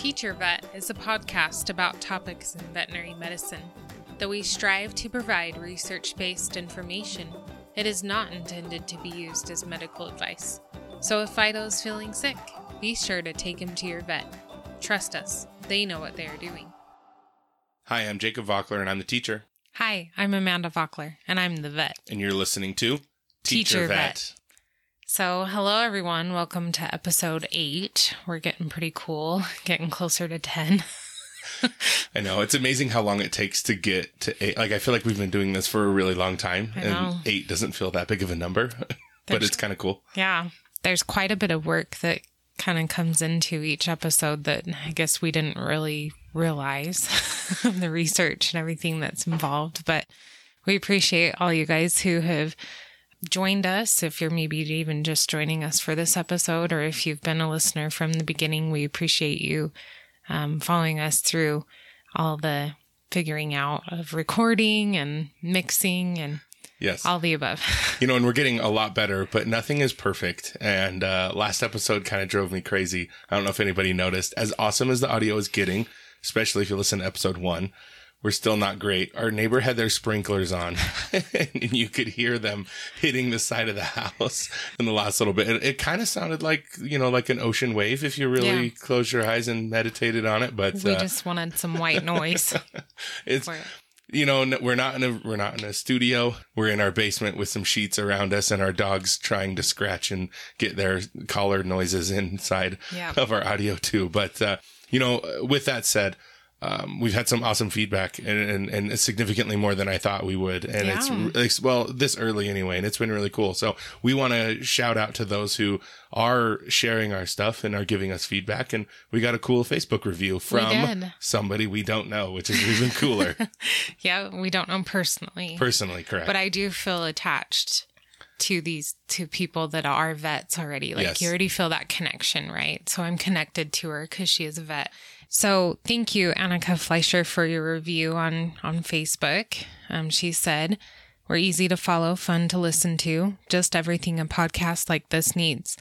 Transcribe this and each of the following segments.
Teacher Vet is a podcast about topics in veterinary medicine. Though we strive to provide research based information, it is not intended to be used as medical advice. So if Fido is feeling sick, be sure to take him to your vet. Trust us, they know what they are doing. Hi, I'm Jacob Vockler, and I'm the teacher. Hi, I'm Amanda Vockler, and I'm the vet. And you're listening to Teacher Vet. So, hello everyone. Welcome to episode eight. We're getting pretty cool, getting closer to 10. I know it's amazing how long it takes to get to eight. Like I feel like we've been doing this for a really long time, and eight doesn't feel that big of a number, but There's- it's kind of cool. Yeah, there's quite a bit of work that kind of comes into each episode that I guess we didn't really realize the research and everything that's involved. But we appreciate all you guys who have joined us. If you're maybe even just joining us for this episode, or if you've been a listener from the beginning, we appreciate you um, following us through all the figuring out of recording and mixing and Yes, all the above. you know, and we're getting a lot better, but nothing is perfect. And uh, last episode kind of drove me crazy. I don't know if anybody noticed. As awesome as the audio is getting, especially if you listen to episode one, we're still not great. Our neighbor had their sprinklers on, and you could hear them hitting the side of the house in the last little bit. It, it kind of sounded like you know, like an ocean wave if you really Yeah. close your eyes and meditated on it. But we uh, just wanted some white noise. it's you know we're not in a we're not in a studio we're in our basement with some sheets around us and our dogs trying to scratch and get their collar noises inside Yeah. of our audio too but uh you know with that said um, we've had some awesome feedback and, and, and significantly more than I thought we would. And Yeah. it's, it's, well, this early anyway, and it's been really cool. So we want to shout out to those who are sharing our stuff and are giving us feedback. And we got a cool Facebook review from did. somebody we don't know, which is even cooler. Yeah, we don't know personally, Personally, correct. but I do feel attached to these to people that are vets already. Like Yes. you already feel that connection, right? So I'm connected to her because she is a vet. So thank you, Annika Fleischer, for your review on on Facebook. Um, she said. We're easy to follow, fun to listen to, just everything a podcast like this needs.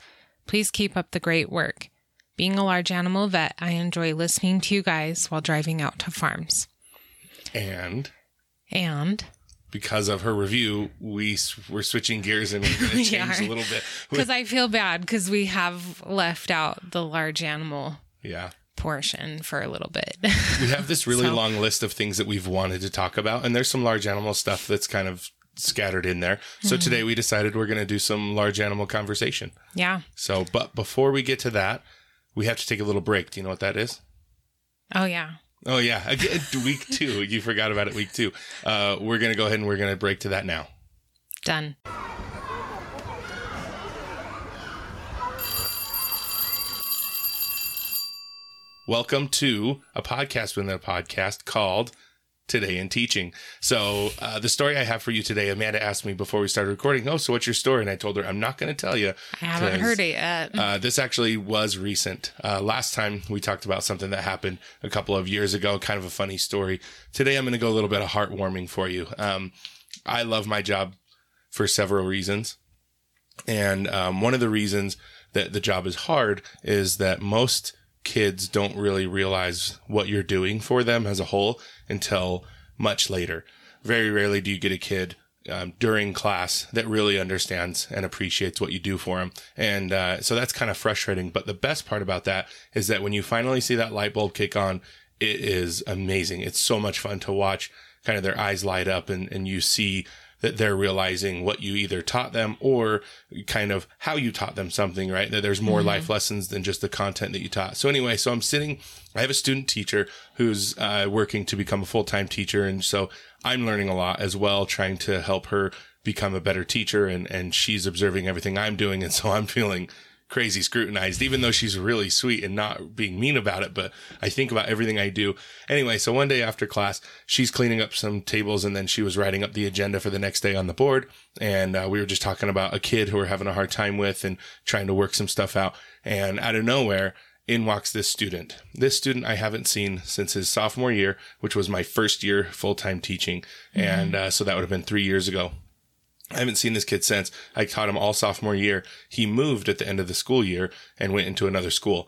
Please keep up the great work. Being a large animal vet, I enjoy listening to you guys while driving out to farms. and And because of her review, we we're switching gears and we're going to change a little bit. Because I feel bad because we have left out the large animal Yeah. Portion for a little bit. We have this really So- long list of things that we've wanted to talk about, and there's some large animal stuff that's kind of scattered in there. So Mm-hmm. today we decided we're going to do some large animal conversation. yeah. So, but before we get to that, we have to take a little break. Do you know what that is? Oh, yeah. Oh yeah, again, week two. You forgot about it. Week two. Uh, we're gonna go ahead and we're gonna break to that now. Done. Welcome to a podcast within a podcast called Today in Teaching. So, uh, the story I have for you today, Amanda asked me before we started recording, Oh, so what's your story? And I told her, I'm not going to tell you. I haven't heard it yet. Uh, this actually was recent. Uh, last time we talked about something that happened a couple of years ago, kind of a funny story. Today, I'm going to go a little bit of heartwarming for you. Um, I love my job for several reasons. And um, one of the reasons that the job is hard is that most kids don't really realize what you're doing for them as a whole until much later. Very rarely do you get a kid um, during class that really understands and appreciates what you do for them. And uh, so that's kind of frustrating. But the best part about that is that when you finally see that light bulb kick on, it is amazing. It's so much fun to watch kind of their eyes light up and, and you see that they're realizing what you either taught them or kind of how you taught them something, right? That there's more life lessons than just the content that you taught. So anyway, so I'm sitting, I have a student teacher who's uh, working to become a full-time teacher. And so I'm learning a lot as well, trying to help her become a better teacher and, and she's observing everything I'm doing. And so I'm feeling crazy scrutinized, even though she's really sweet and not being mean about it. But I think about everything I do. Anyway, so one day after class, she's cleaning up some tables and then she was writing up the agenda for the next day on the board. And uh, we were just talking about a kid who we're having a hard time with and trying to work some stuff out. And out of nowhere, in walks this student. This student I haven't seen since his sophomore year, which was my first year full time teaching. And uh, so that would have been three years ago. I haven't seen this kid since. I taught him all sophomore year. He moved at the end of the school year and went into another school.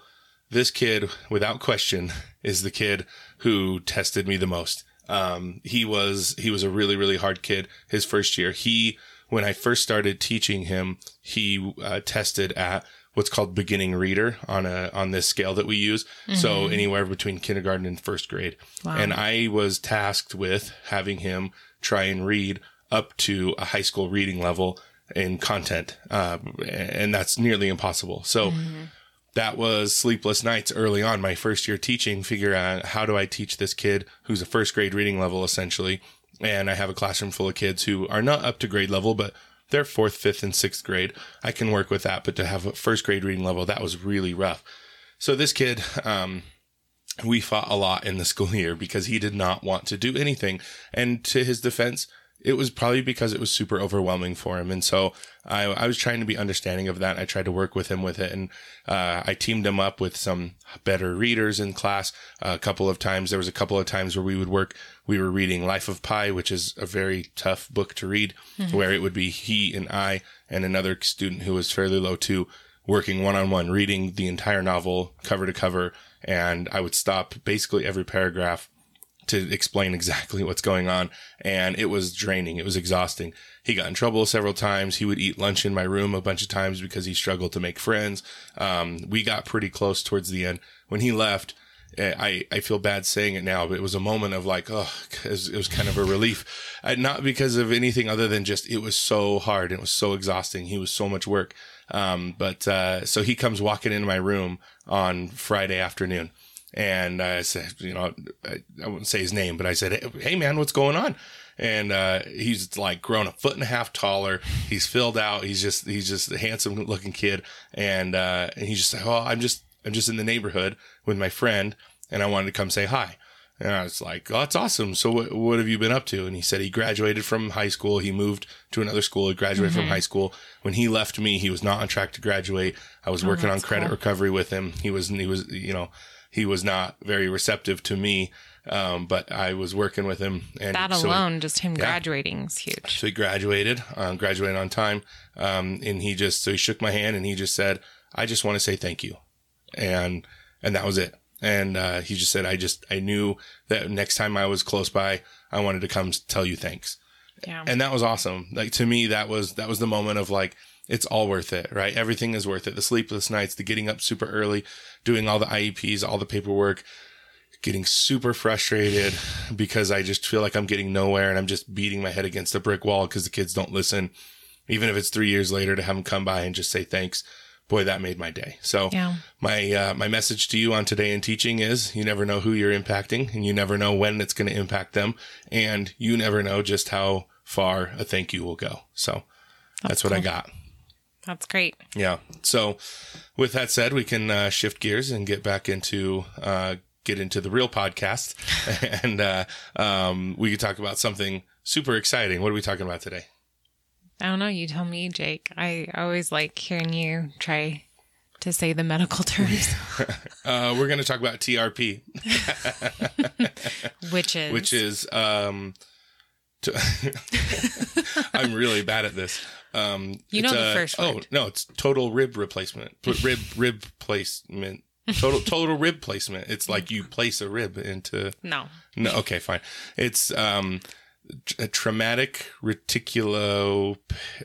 this kid, without question, is the kid who tested me the most. Um, he was he was a really really hard kid. His first year, he when I first started teaching him, he uh, tested at what's called beginning reader on a on this scale that we use. Mm-hmm. So anywhere between kindergarten and first grade. Wow. And I was tasked with having him try and read up to a high school reading level in content, uh, and that's nearly impossible. So. Mm-hmm that was sleepless nights early on my first year teaching figure out how do i teach this kid who's a first grade reading level essentially and i have a classroom full of kids who are not up to grade level but they're fourth fifth and sixth grade i can work with that but to have a first grade reading level that was really rough so this kid um, we fought a lot in the school year because he did not want to do anything and to his defense it was probably because it was super overwhelming for him. And so I, I was trying to be understanding of that. I tried to work with him with it. And uh, I teamed him up with some better readers in class a couple of times. There was a couple of times where we would work. We were reading Life of Pi, which is a very tough book to read, mm-hmm. where it would be he and I and another student who was fairly low too, working one on one, reading the entire novel cover to cover. And I would stop basically every paragraph to explain exactly what's going on. And it was draining. It was exhausting. He got in trouble several times. He would eat lunch in my room a bunch of times because he struggled to make friends. Um, we got pretty close towards the end. When he left, eh, I, I feel bad saying it now, but it was a moment of like, oh, it was, it was kind of a relief. Uh, not because of anything other than just it was so hard it was so exhausting. He was so much work. Um, but uh, so he comes walking into my room on Friday afternoon and I said, you know, I, I wouldn't say his name, but I said, hey, man, what's going on? And uh, he's like grown a foot and a half taller. He's filled out. He's just he's just a handsome looking kid. And uh, and he's just like, oh, I'm just I'm just in the neighborhood with my friend, and I wanted to come say hi. And I was like, oh, that's awesome. So what, what have you been up to? And he said he graduated from high school. He moved to another school. He graduated mm-hmm. from high school. When he left me, he was not on track to graduate. I was oh, working on credit cool. recovery with him. He was, he was, you know, he was not very receptive to me. Um, but I was working with him, and that so alone, he, just him yeah. graduating is huge. So he graduated, um, graduated on time, um, and he just so he shook my hand and he just said, "I just want to say thank you," and and that was it. And uh, he just said, "I just I knew that next time I was close by, I wanted to come tell you thanks." Yeah. And that was awesome. Like to me, that was that was the moment of like it's all worth it, right? Everything is worth it. The sleepless nights, the getting up super early, doing all the IEPs, all the paperwork, getting super frustrated because I just feel like I'm getting nowhere and I'm just beating my head against a brick wall because the kids don't listen. Even if it's three years later to have them come by and just say thanks, boy, that made my day. So yeah. my uh, my message to you on today in teaching is: you never know who you're impacting, and you never know when it's going to impact them, and you never know just how far a thank you will go. So that's, that's what cool. I got. That's great. Yeah. So, with that said, we can uh, shift gears and get back into uh, get into the real podcast, and uh, um, we could talk about something super exciting. What are we talking about today? I don't know. You tell me, Jake. I always like hearing you try to say the medical terms. uh, we're going to talk about TRP, which is which is um, I'm really bad at this. Um, you know the a, first Oh no, it's total rib replacement. rib rib placement. Total total rib placement. It's like you place a rib into. No. No. Okay, fine. It's um, a traumatic reticulo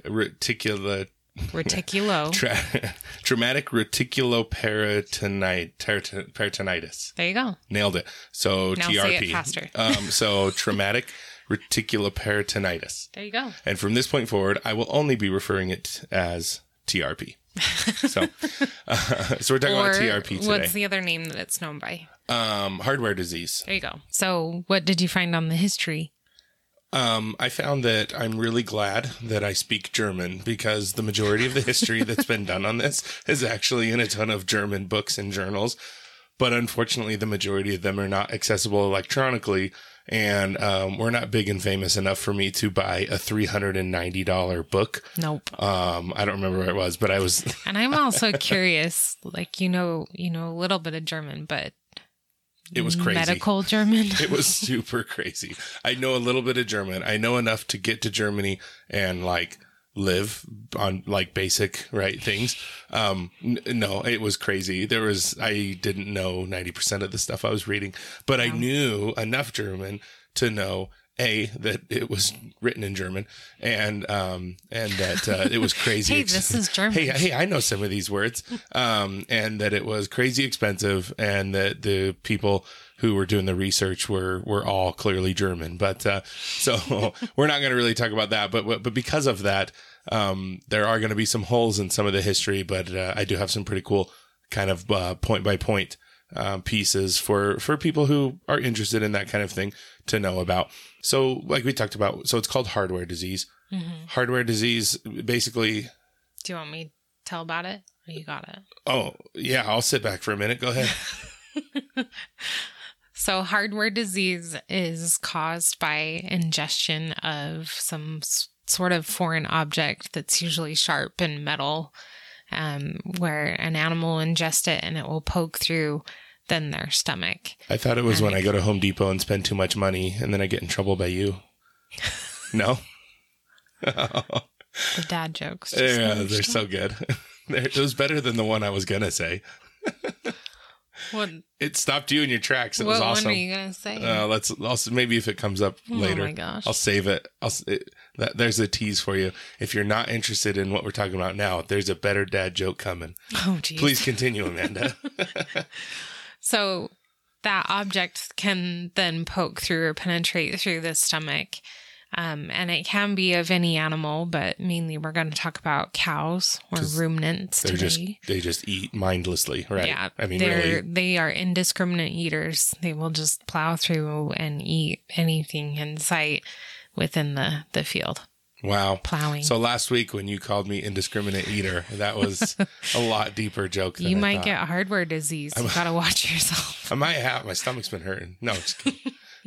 reticula. Reticulo. Tra- traumatic reticuloperitonitis. There you go. Nailed it. So now TRP. Say it faster. um, so traumatic reticuloperitonitis. There you go. And from this point forward, I will only be referring it as TRP. so, uh, so we're talking or about TRP today. What's the other name that it's known by? Um, hardware disease. There you go. So, what did you find on the history? Um, I found that I'm really glad that I speak German because the majority of the history that's been done on this is actually in a ton of German books and journals. But unfortunately, the majority of them are not accessible electronically and um, we're not big and famous enough for me to buy a three hundred and ninety dollar book. Nope. Um, I don't remember where it was, but I was. and I'm also curious, like you know, you know a little bit of German, but it was crazy. Medical German. it was super crazy. I know a little bit of German. I know enough to get to Germany and like live on like basic right things. Um, n- no, it was crazy. There was I didn't know ninety percent of the stuff I was reading, but I knew enough German to know a that it was written in German and um and that uh, it was crazy. Hey, ex- this is German. Hey, hey, I know some of these words. Um, and that it was crazy expensive, and that the people who were doing the research were were all clearly German. But uh, so we're not going to really talk about that. But but because of that, um, there are going to be some holes in some of the history. But uh, I do have some pretty cool kind of uh, point by point um, pieces for for people who are interested in that kind of thing to know about. So, like we talked about, so it's called hardware disease. Hardware disease basically Do you want me to tell about it? Or you got it. Oh, yeah, I'll sit back for a minute. Go ahead. So, hardware disease is caused by ingestion of some sort of foreign object that's usually sharp and metal, um, where an animal will ingest it and it will poke through then their stomach. I thought it was when I go to Home Depot and spend too much money and then I get in trouble by you. No? The dad jokes. Yeah, they're so good. It was better than the one I was going to say. What, It stopped you in your tracks. It what was one awesome. are you going to say? Uh, let's also maybe if it comes up later, Oh my gosh. I'll save it. I'll it, that, there's a tease for you. If you're not interested in what we're talking about now, there's a better dad joke coming. oh, geez. Please continue, Amanda. So that object can then poke through or penetrate through the stomach. Um, and it can be of any animal, but mainly we're going to talk about cows or ruminants They're just they just eat mindlessly, right? Yeah, I mean, they're really, they are indiscriminate eaters. They will just plow through and eat anything in sight within the the field. Wow. Plowing. So last week when you called me indiscriminate eater, that was a lot deeper joke. Than you might get hardware disease. You got to watch yourself. I might have. My stomach's been hurting. No,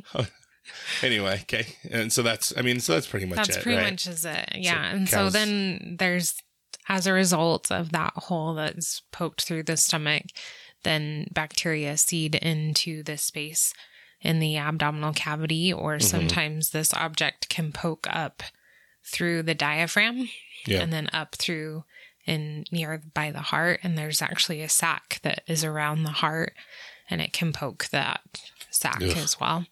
anyway, okay. And so that's. I mean, so that's pretty much That's it, pretty right? much is it. Yeah. and so then there's, as a result of that hole that's poked through the stomach, then bacteria seed into the space in the abdominal cavity, or Mm-hmm. sometimes this object can poke up through the diaphragm Yeah. and then up through and near by the heart. And there's actually a sac that is around the heart and it can poke that sac Ugh. as well.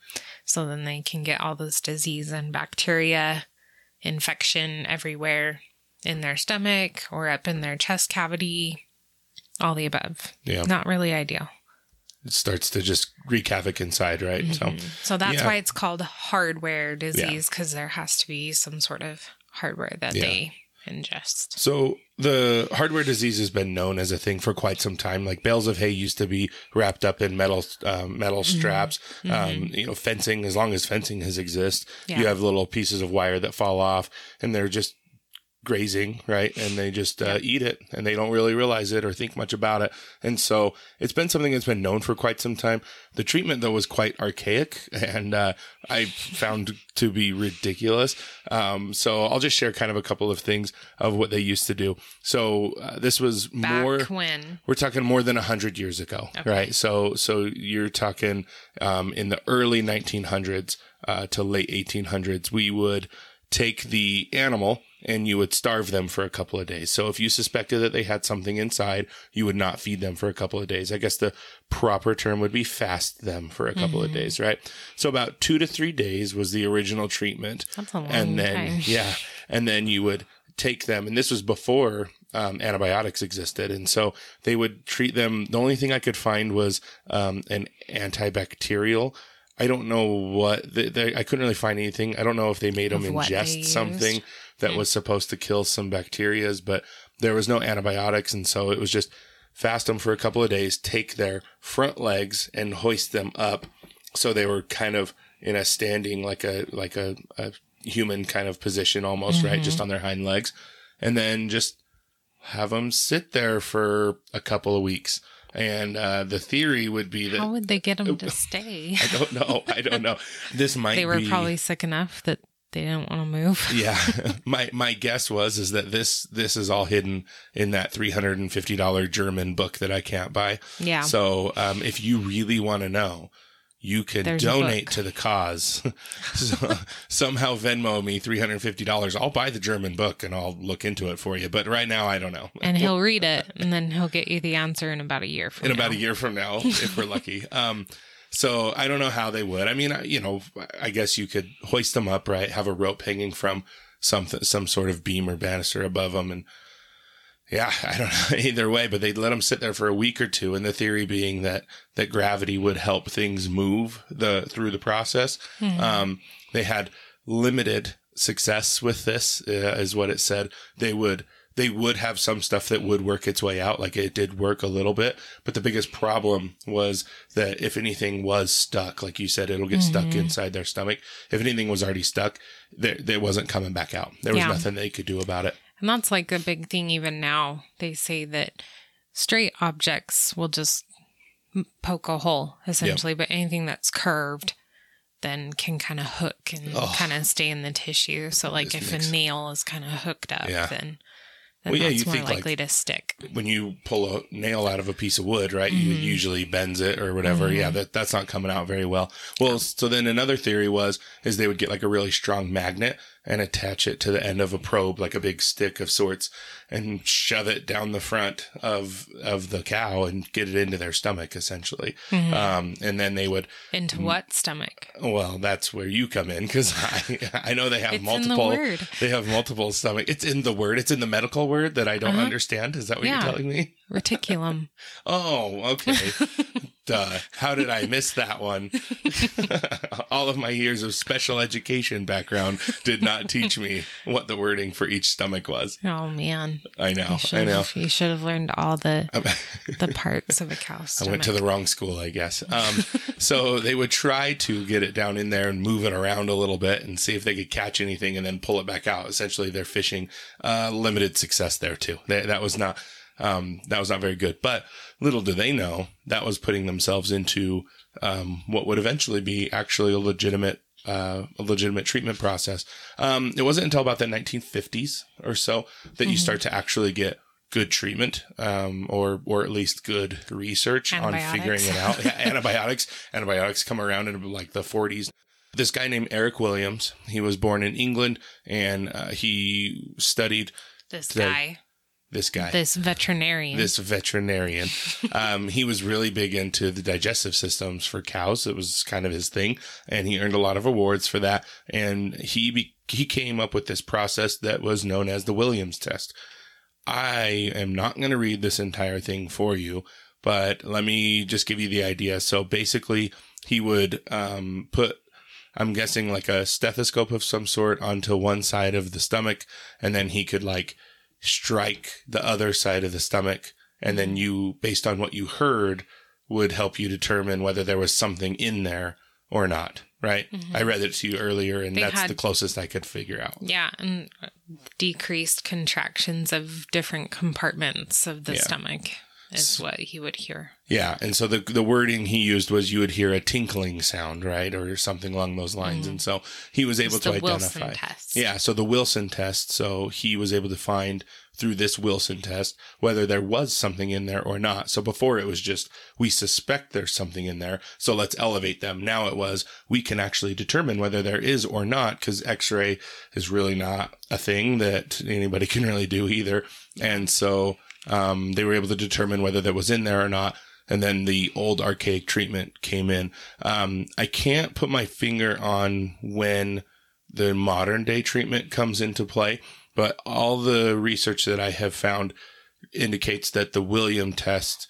So then they can get all this disease and bacteria infection everywhere in their stomach or up in their chest cavity, all the above. Yeah. Not really ideal. It starts to just wreak havoc inside, right? Mm-hmm. So So that's Yeah. why it's called hardware disease because there has to be some sort of hardware that Yeah. they ingest. So the hardware disease has been known as a thing for quite some time. Like bales of hay used to be wrapped up in metal um, metal Mm-hmm. straps. Um, you know, fencing. As long as fencing has exist, Yeah. you have little pieces of wire that fall off, and they're just grazing, right? And they just uh, eat it, and they don't really realize it or think much about it. And so it's been something that's been known for quite some time. The treatment though was quite archaic, and uh, I found to be ridiculous. Um, so I'll just share kind of a couple of things of what they used to do. So uh, this was Back more. when We're talking more than a hundred years ago, right? So, so you're talking um, in the early 1900s uh, to late 1800s. We would take the animal and you would starve them for a couple of days. So, if you suspected that they had something inside, you would not feed them for a couple of days. I guess the proper term would be fast them for a couple of days, right? So, about two to three days was the original treatment That's a long and then time. yeah and then you would take them and this was before um, antibiotics existed and so they would treat them the only thing i could find was um, an antibacterial i don't know what they, they, i couldn't really find anything i don't know if they made them Of they ingest used. That was supposed to kill some bacterias but there was no antibiotics and so it was just fast them for a couple of days take their front legs and hoist them up so they were kind of in a standing like a like a, a human kind of position almost right just on their hind legs and then just have them sit there for a couple of weeks. And uh, the theory would be that how would they get them to stay? i don't know. I don't know. This might they were be probably sick enough that they didn't want to move. yeah my my guess was is that this this is all hidden in that $350 german book that i can't buy Yeah. so um, if you really want to know you can There's donate to the cause. so, somehow Venmo me $350. I'll buy the German book and I'll look into it for you. But right now, I don't know. And he'll read it, and then he'll get you the answer in about a year from in about a year from now, if we're lucky. Um, so I don't know how they would. I mean, you know, I guess you could hoist them up, right? Have a rope hanging from something, some sort of beam or banister above them, and yeah, I don't know either way. But they'd let them sit there for a week or two, and the theory being that that gravity would help things move the through the process. Um, they had limited success with this, uh, is what it said. They would they would have some stuff that would work its way out, like it did work a little bit. But the biggest problem was that if anything was stuck, like you said, it'll get stuck mm-hmm. inside their stomach. If anything was already stuck, there there wasn't coming back out. There was Yeah. nothing they could do about it. And that's like a big thing even now. They say that straight objects will just poke a hole essentially, but anything that's curved then can kind of hook and Oh. kind of stay in the tissue. So like This if makes- a nail is kind of hooked up, Yeah. then, then Well, yeah, that's you more think, like- likely to stick. when you pull a nail out of a piece of wood, right? You Mm-hmm. usually bends it or whatever. Yeah, that that's not coming out very well. Well, so then another theory was is they would get like a really strong magnet and attach it to the end of a probe, like a big stick of sorts, and shove it down the front of of the cow and get it into their stomach, essentially. Mm-hmm. Um, and then they would. Into what stomach? Well, that's where you come in because I I know they have It's the multiple. word. They have multiple stomach. It's in the word. It's in the medical word that I don't Uh-huh. understand. Is that what Yeah. you're telling me? Reticulum. Oh, okay. Duh. How did I miss that one? All of my years of special education background did not teach me what the wording for each stomach was. oh man. I know. I know. you should have learned all the the parts of a cow's I went to the wrong school, I guess. Um, so they would try to get it down in there and move it around a little bit and see if they could catch anything and then pull it back out. Essentially, they're fishing. Uh, limited success there too. They, that was not um, that was not very good. But little do they know that was putting themselves into um, what would eventually be actually a legitimate uh, a legitimate treatment process. Um, it wasn't until about the 1950s or so that you start to actually get good treatment, um, or or at least good research on figuring it out. Yeah, antibiotics, antibiotics come around in like the 40s. This guy named Eric Williams, he was born in England, and uh, he studied this the- guy, this guy this veterinarian. this veterinarian. um, he was really big into the digestive systems for cows. It was kind of his thing, and he earned a lot of awards for that. And he be- he came up with this process that was known as the Williams test. I am not going to read this entire thing for you, but let me just give you the idea. So basically, he would um, put I'm guessing like a stethoscope of some sort onto one side of the stomach, and then he could like strike the other side of the stomach, and then mm-hmm. you, based on what you heard, would help you determine whether there was something in there or not. Right? Mm-hmm. I read it to you earlier, and They that's had- the closest I could figure out. yeah, and decreased contractions of different compartments of the Yeah. stomach is what he would hear. Yeah, and so the the wording he used was you would hear a tinkling sound, right, or something along those lines, and so he was able to the Wilson identify. test. Yeah, so the Wilson test. So he was able to find through this Wilson test whether there was something in there or not. So before it was just we suspect there's something in there, so let's elevate them. Now it was we can actually determine whether there is or not because X-ray is really not a thing that anybody can really do either. And so um, they were able to determine whether that was in there or not. And then the old archaic treatment came in. Um, I can't put my finger on when the modern day treatment comes into play, but all the research that I have found indicates that the William test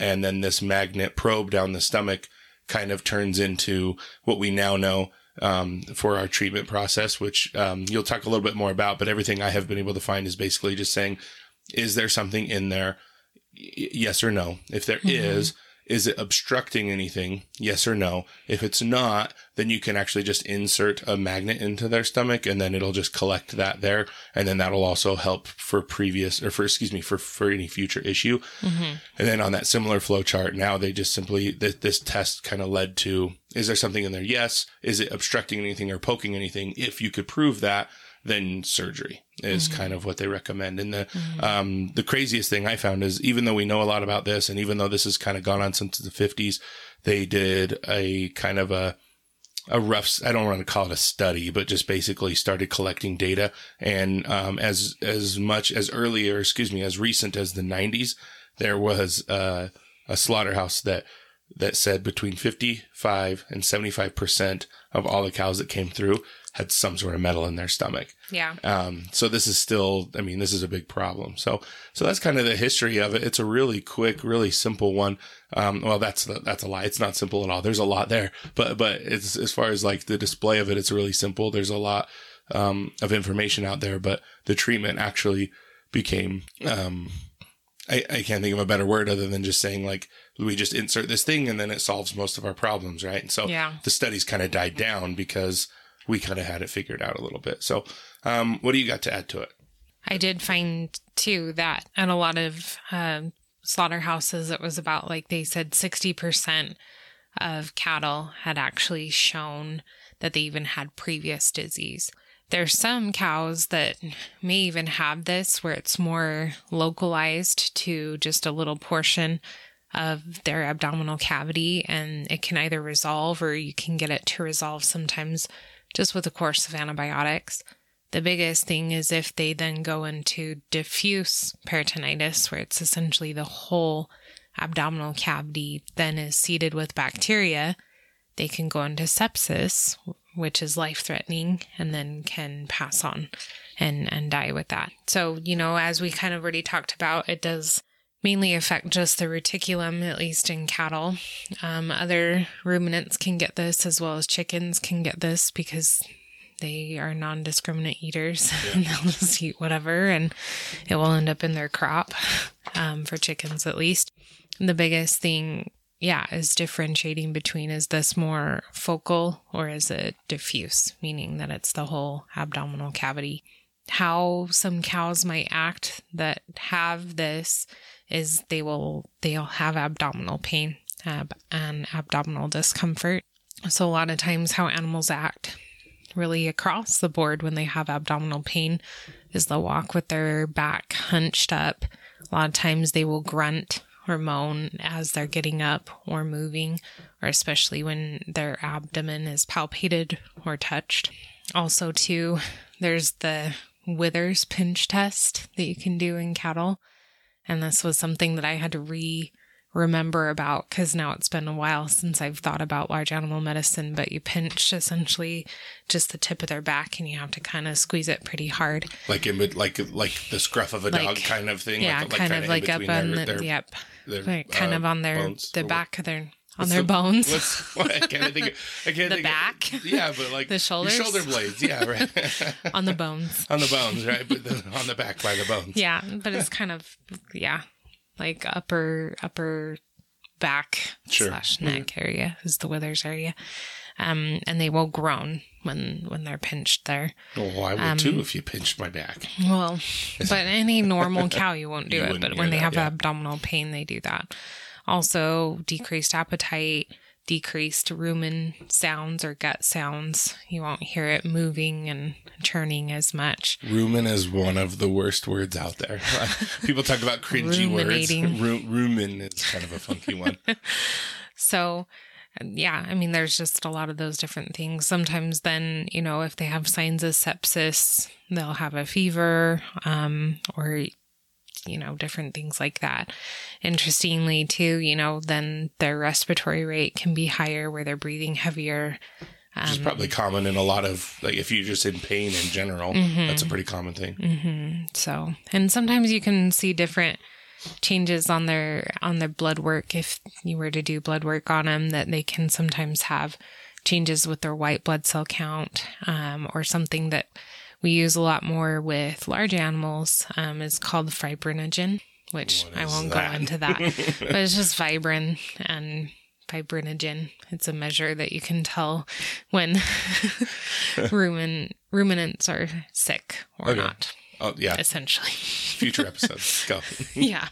and then this magnet probe down the stomach kind of turns into what we now know um, for our treatment process, which um, you'll talk a little bit more about. But everything I have been able to find is basically just saying, is there something in there? Yes or no. If there mm-hmm. is, is it obstructing anything? Yes or no. If it's not, then you can actually just insert a magnet into their stomach and then it'll just collect that there. And then that'll also help for previous or for, excuse me, for, for any future issue. Mm-hmm. And then on that similar flow chart, now they just simply, th- this test kind of led to, is there something in there? Yes. Is it obstructing anything or poking anything? If you could prove that, then surgery is kind of what they recommend. And the um, the craziest thing I found is even though we know a lot about this, and even though this has kind of gone on since the fifties, they did a kind of a a rough i don't want to call it a study but just basically started collecting data. And um, as as much as early or excuse me as recent as the 90s there was uh, a slaughterhouse that that said between 55 and 75 percent of all the cows that came through had some sort of metal in their stomach Yeah. um, so this is still, I mean, this is a big problem. So, so that's kind of the history of it. It's a really quick, really simple one. Um, well, that's, that's a lie. It's not simple at all. There's a lot there, but, but it's, as far as like the display of it, it's really simple. There's a lot, um, of information out there, but the treatment actually became, um, I, I can't think of a better word other than just saying like, we just insert this thing and then it solves most of our problems, right? And so Yeah. the studies kind of died down because we kind of had it figured out a little bit. So, um, what do you got to add to it? I did find too that at a lot of um, slaughterhouses, it was about like they said 60% of cattle had actually shown that they even had previous disease. There's some cows that may even have this where it's more localized to just a little portion of their abdominal cavity and it can either resolve or you can get it to resolve sometimes just with a course of antibiotics. The biggest thing is if they then go into diffuse peritonitis, where it's essentially the whole abdominal cavity then is seeded with bacteria, they can go into sepsis, which is life threatening, and then can pass on and, and die with that. So, you know, as we kind of already talked about, it does mainly affect just the reticulum, at least in cattle. Um, other ruminants can get this as well as chickens can get this because they are non-discriminate eaters. And they'll just eat whatever and it will end up in their crop um, for chickens at least. The biggest thing yeah is differentiating between is this more focal or is it diffuse meaning that it's the whole abdominal cavity how some cows might act that have this is they will they'll have abdominal pain ab- and abdominal discomfort so a lot of times how animals act really across the board when they have abdominal pain is they'll walk with their back hunched up. A lot of times they will grunt or moan as they're getting up or moving, or especially when their abdomen is palpated or touched. Also, too, there's the withers pinch test that you can do in cattle. And this was something that I had to re remember about because now it's been a while since I've thought about large animal medicine, but you pinch essentially just the tip of their back and you have to kind of squeeze it pretty hard. Like in like like the scruff of a dog kind of thing. yeah, like, kind of like up on their- the, their- yep, their, like kind uh, of on their, the or what- back of their, on their the- bones. What's, what, I can't think. Of, I can't The think back? Of, yeah, but like The shoulders? shoulder blades. Yeah, right. on the bones. on the bones, right? But the, on the back by the bones. Yeah, but it's kind of yeah, like upper upper back Sure. slash neck area is the withers area, um, and they will groan when when they're pinched there. Well, I would Um, too if you pinched my back. Well, but any normal cow you won't do You it, but when they that, have yeah. abdominal pain, they do that. Also, decreased appetite, decreased rumen sounds or gut sounds. You won't hear it moving and churning as much. Rumen is one of the worst words out there. People talk about cringy words. Ru- rumen is kind of a funky one. So, yeah, I mean, there's just a lot of those different things. Sometimes, then, you know, if they have signs of sepsis, they'll have a fever um, or, you know, different things like that. Interestingly, too, you know, then their respiratory rate can be higher where they're breathing heavier. Which is probably common in a lot of like if you're just in pain in general, Mm-hmm. that's a pretty common thing. hmm So, and sometimes you can see different changes on their on their blood work if you were to do blood work on them that they can sometimes have changes with their white blood cell count um, or something that we use a lot more with large animals um, is called fibrinogen which i won't that? go into that but it's just fibrin and fibrinogen. It's a measure that you can tell when rumin ruminants are sick or Okay. not Oh yeah, essentially. Future episodes. Go. yeah.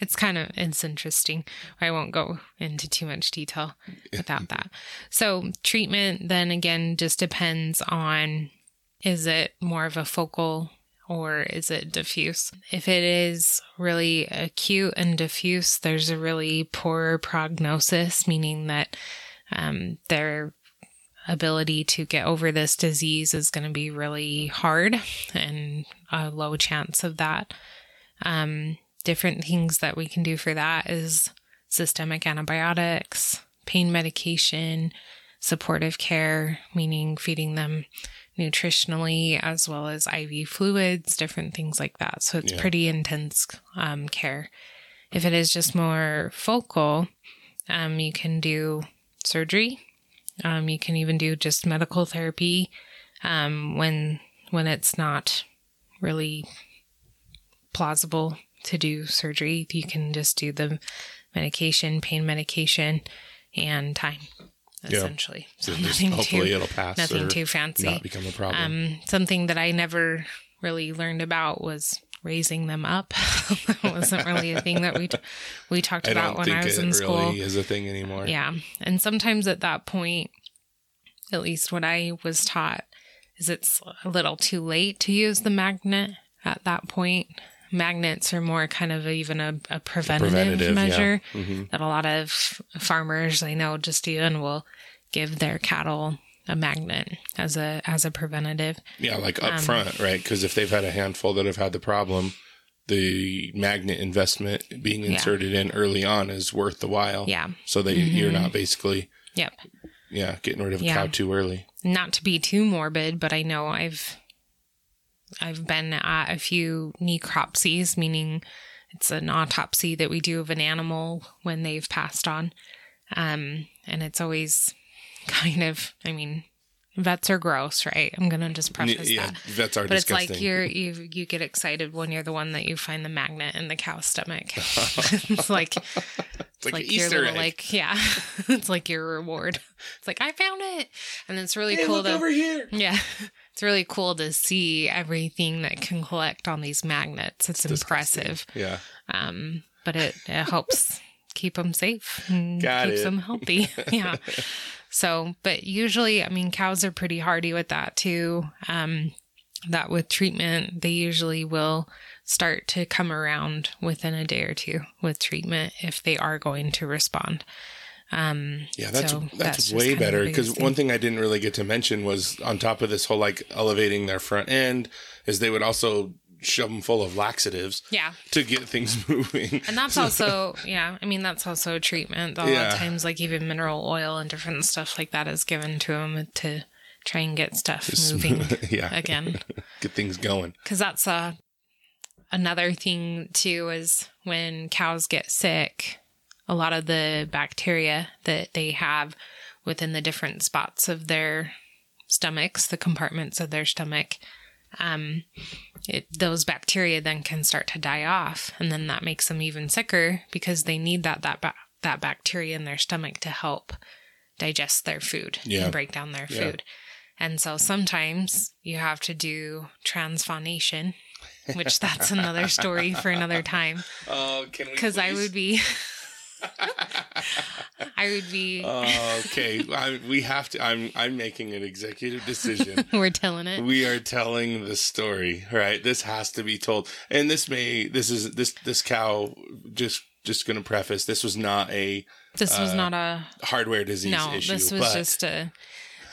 It's kind of it's interesting. I won't go into too much detail without that. So treatment then again just depends on is it more of a focal or is it diffuse? If it is really acute and diffuse, there's a really poor prognosis, meaning that um, their ability to get over this disease is going to be really hard and a low chance of that. Um, different things that we can do for that is systemic antibiotics, pain medication, supportive care, meaning feeding them nutritionally as well as IV fluids, different things like that. So it's Yeah. pretty intense um, care. If it is just more focal, um, you can do surgery. Um, you can even do just medical therapy um, when when it's not really plausible to do surgery. You can just do the medication, pain medication, and time, Yeah. essentially. So Just nothing hopefully too it'll pass nothing too fancy. not become a problem. Um, something that I never really learned about was raising them up. that wasn't really a thing that we t- we talked about when I was it in really school. is a thing anymore. Yeah, and sometimes at that point, at least what I was taught is it's a little too late to use the magnet at that point. Magnets are more kind of even a, a preventative, Preventative, measure yeah. hmm that a lot of farmers I know just even will give their cattle a magnet as a as a preventative. Yeah, like up Um, front, right? Because if they've had a handful that have had the problem, the magnet investment being Yeah. inserted in early on is worth the while. Yeah. So that you're Mhm. not basically, Yep. yeah, getting rid of a Yeah. cow too early. Not to be too morbid, but I know I've I've been at a few necropsies, meaning it's an autopsy that we do of an animal when they've passed on. Um, and it's always kind of, I mean, vets are gross, right? I'm gonna just preface yeah, that. vets are But it's like you're you you get excited when you're the one that you find the magnet in the cow's stomach. it's like it's like, like your Easter little like yeah, it's like your reward. It's like I found it, and it's really hey, cool look to over here. yeah, it's really cool to see everything that can collect on these magnets. It's, Disgusting. impressive, Yeah. um, but it, it helps keep them safe and Got keeps it. them healthy. yeah. So, but usually, I mean, cows are pretty hardy with that too. Um, that with treatment, they usually will start to come around within a day or two with treatment if they are going to respond. Um, Yeah, that's so that's, just way kind of the better because one thing. I didn't really get to mention was on top of this whole like elevating their front end is they would also shove them full of laxatives yeah, to get things moving. And that's also, yeah, I mean, that's also a treatment. A lot Yeah. of times, like even mineral oil and different stuff like that is given to them to try and get stuff moving yeah, again. get things going. Because that's uh, another thing, too, is when cows get sick, a lot of the bacteria that they have within the different spots of their stomachs, the compartments of their stomach, um, it, those bacteria then can start to die off, and then that makes them even sicker because they need that that ba- that bacteria in their stomach to help digest their food Yeah. and break down their Yeah. food. And so sometimes you have to do transfaunation, which that's another story for another time. Oh, can we? Because I would be, I would be. Oh, okay, I, we have to. I'm I'm making an executive decision. we're telling it. we are telling the story, right? This has to be told, and this may. This is this this cow. Just just going to preface. This was not a This was uh, not a hardware disease no. issue. This was just a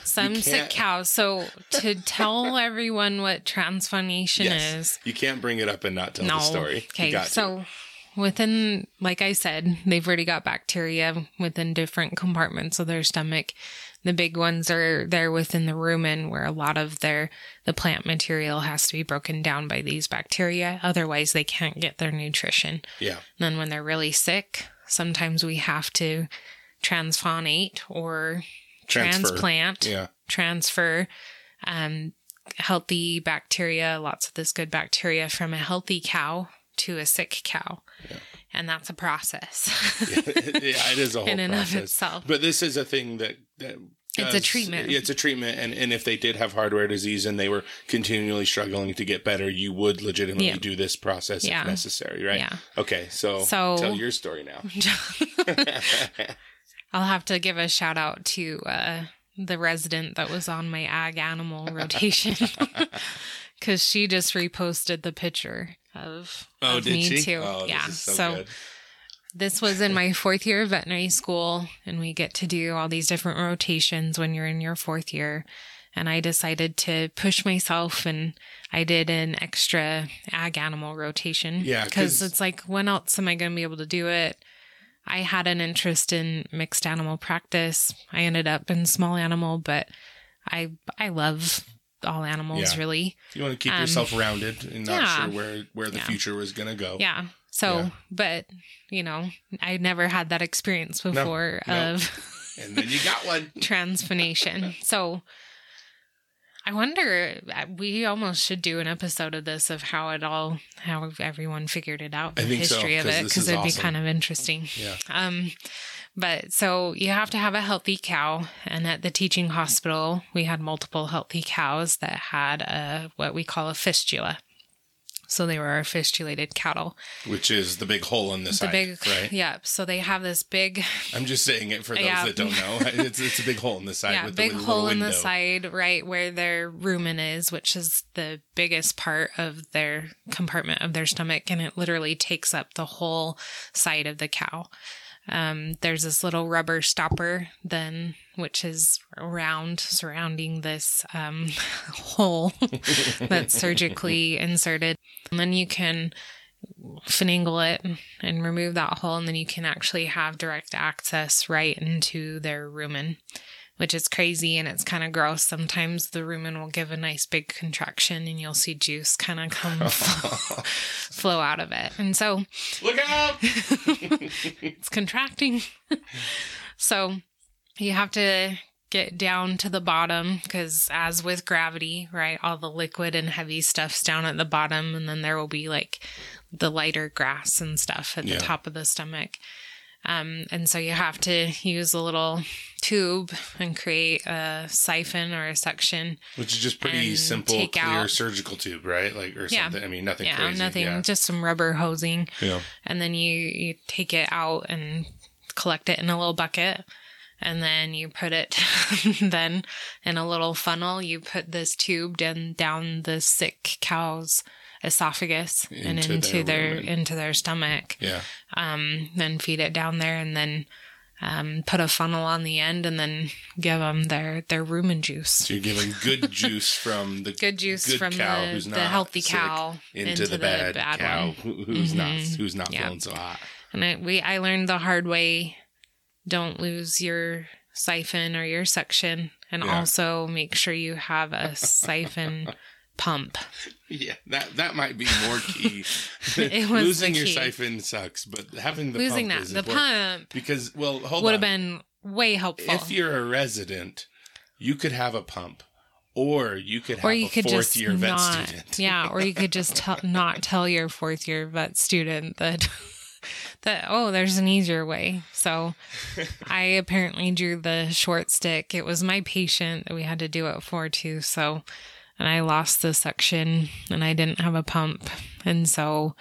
some sick can't- So to tell everyone what transfaunation yes, is, you can't bring it up and not tell no. the story. Okay, got to. Within, like I said, they've already got bacteria within different compartments of their stomach. The big ones are there within the rumen, where a lot of their the plant material has to be broken down by these bacteria. Otherwise, they can't get their nutrition. yeah, then when they're really sick, sometimes we have to transfaunate or Transfer. transplant, yeah, transfer um, healthy bacteria, lots of this good bacteria from a healthy cow to a sick cow. And that's a process yeah. It is a whole in and of itself. But this is a thing that that. It's a treatment. Yeah, it's a treatment, and, and if they did have hardware disease and they were continually struggling to get better, you would legitimately Yeah. do this process Yeah. if necessary, right? Yeah. Okay, so, So- tell your story now. I'll have to give a shout out to uh, the resident that was on my ag animal rotation because she just reposted the picture of, Oh, of did me she? too. Oh, yeah. so, so good. this was in my fourth year of veterinary school, and we get to do all these different rotations when you're in your fourth year. And I decided to push myself, and I did an extra ag animal rotation. Yeah, 'cause- because it's like, when else am I going to be able to do it? I had an interest in mixed animal practice. I ended up in small animal, but I I love all animals Yeah. really. You want to keep um, yourself rounded and not yeah. sure where where the Yeah. future was going to go. Yeah. So, Yeah. but you know, I never had that experience before no. of And then you got one. transfaunation. So I wonder uh, we almost should do an episode of this of how it all how everyone figured it out, I the think so, history of 'cause it this because is it'd be awesome. kind of interesting. Yeah. Um but so you have to have a healthy cow and at the teaching hospital we had multiple healthy cows that had a what we call a fistula. So they were our fistulated cattle. Which is the big hole in the The side, big right? yeah, so they have this big I'm just saying it for those Yeah. that don't know. It's, it's a big hole in the side yeah, big hole in the side, right where their rumen is, which is the biggest part of their compartment of their stomach, and it literally takes up the whole side of the cow. Um, there's this little rubber stopper, then, which is around surrounding this um, hole that's surgically inserted. And then you can finagle it and remove that hole, and then you can actually have direct access right into their rumen which is crazy and it's kind of gross. Sometimes the rumen will give a nice big contraction and you'll see juice kind of come flow, flow out of it. And so Look out! it's contracting. so you have to get down to the bottom because, as with gravity, right, all the liquid and heavy stuff's down at the bottom, and then there will be like the lighter grass and stuff at Yeah. the top of the stomach. Um, and so you have to use a little tube and create a siphon or a suction. Which is just pretty simple, clear out- surgical tube, right? Like or Yeah. something. I mean, nothing yeah, crazy. nothing, Yeah. just some rubber hosing. yeah. and then you you take it out and collect it in a little bucket and then you put it then in a little funnel you put this tube down down the sick cow's esophagus and Into into their their into their stomach Yeah. um then feed it down there and then um, put a funnel on the end and then give them their their rumen juice So you're giving good juice from the good juice from cow the, who's the healthy cow into, the, bad, cow one. who, who's not Mhm. who's not Yeah. feeling so hot. And I, we, I learned the hard way. Don't lose your siphon or your suction, and Yeah. also make sure you have a siphon pump. Yeah, that that might be more key. It was Losing your key. siphon sucks, but having the Losing pump that, is the pump because well, hold on would have been way helpful. if you're a resident, you could have a pump, or you could have or you a could fourth just year vet not, student. yeah, or you could just tell, not tell your fourth year vet student that that oh, there's an easier way. So I apparently drew the short stick. It was my patient that we had to do it for too. So and I lost the suction and I didn't have a pump, and so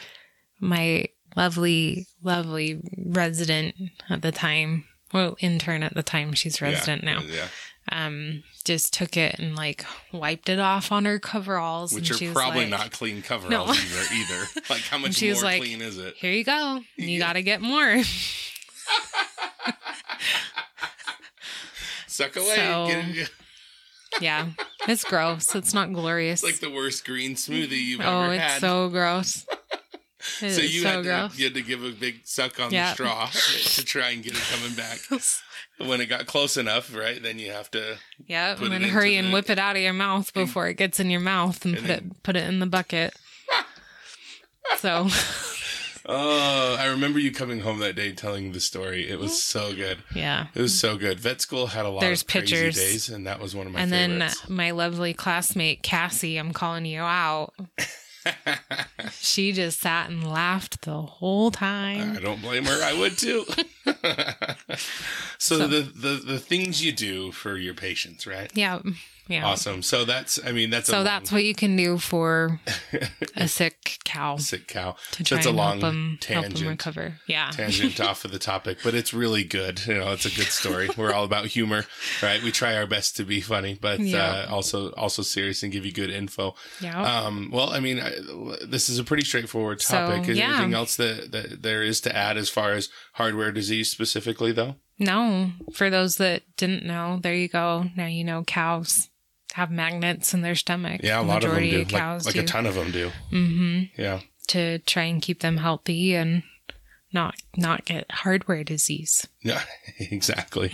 my lovely, lovely resident at the time. Well, intern at the time. She's resident yeah, now Yeah, um just took it and like wiped it off on her coveralls which and are probably like, not clean coveralls No. either. Either like how much more like, clean is it? here you go you Yeah. gotta get more Suck away. So- yeah it's gross it's not glorious It's like the worst green smoothie you've oh ever it's had. so gross It's so you so had, to, gross you had to give a big suck on Yeah. the straw to try and get it coming back. when it got close enough, right? Then you have to. yeah and then hurry and the- whip it out of your mouth before it gets in your mouth and, And put then- it put it in the bucket so Oh, I remember you coming home that day telling the story. It was so good. yeah It was so good. Vet school had a lot There's of crazy pictures. days, and that was one of my and then my lovely classmate Cassie, I'm calling you out. she just sat and laughed the whole time. I don't blame her. I would too. so, the, the the things you do for your patients, right? Yeah. Yeah. Awesome. So that's I mean that's a So long- that's what you can do for a sick cow sick cow. to try That's a long help them help them tangent. recover. Yeah. tangent off of the topic, but it's really good. You know, it's a good story. We're all about humor, right? We try our best to be funny, but Yeah. uh, also also serious and give you good info. Yeah. Um, well, I mean, I, this is a pretty straightforward So, topic. is there yeah. anything else that, that there is to add as far as hardware disease specifically, though? No, for those that didn't know, there you go. Now you know cows have magnets in their stomach. Yeah, a lot of them do. Of cows like, like do. a ton of them do. mm-hmm. Yeah. To try and keep them healthy and not not get hardware disease. Yeah, exactly.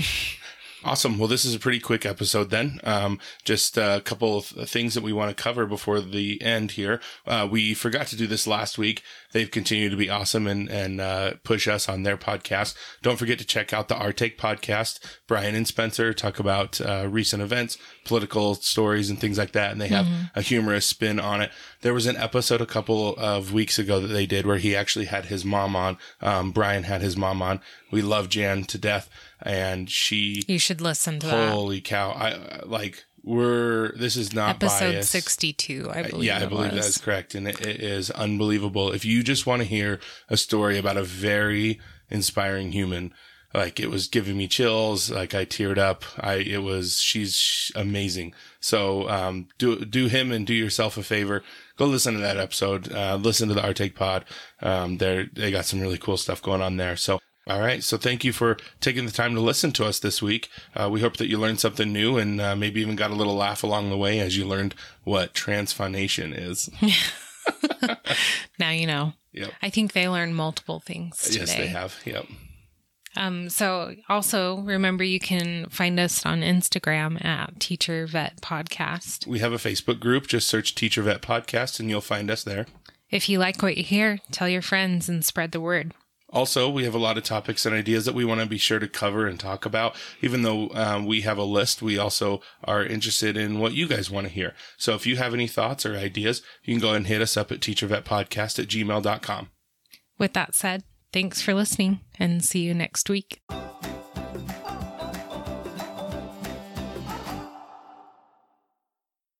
Awesome. Well, this is a pretty quick episode then. Um, just a couple of things that we want to cover before the end here. Uh, we forgot to do this last week. They've continued to be awesome and, and, uh, push us on their podcast. Don't forget to check out the Our Take podcast. Brian and Spencer talk about, uh, recent events, political stories and things like that. And they have a humorous spin on it. There was an episode a couple of weeks ago that they did where he actually had his mom on. Um, Brian had his mom on. We love Jan to death and she You should listen to that. Holy cow! I like we're this is not Episode biased. sixty-two, I believe. yeah, I believe that's correct, and it, it is unbelievable. If you just want to hear a story about a very inspiring human, like it was giving me chills. Like I teared up. I it was she's amazing. So um, do do him and do yourself a favor. Go listen to that episode. Uh, listen to the Our Take Pod. Um, they they got some really cool stuff going on there. So. All right. So thank you for taking the time to listen to us this week. Uh, we hope that you learned something new and uh, maybe even got a little laugh along the way as you learned what transfaunation is. Now you know. Yep. I think they learned multiple things today. Yes, they have. Yep. Um, so also remember you can find us on Instagram at Teacher Vet Podcast. We have a Facebook group. Just search Teacher Vet Podcast and you'll find us there. If you like what you hear, tell your friends and spread the word. Also, we have a lot of topics and ideas that we want to be sure to cover and talk about. Even though um, we have a list, we also are interested in what you guys want to hear. So if you have any thoughts or ideas, you can go ahead and hit us up at teachervetpodcast at gmail.com. With that said, thanks for listening and see you next week.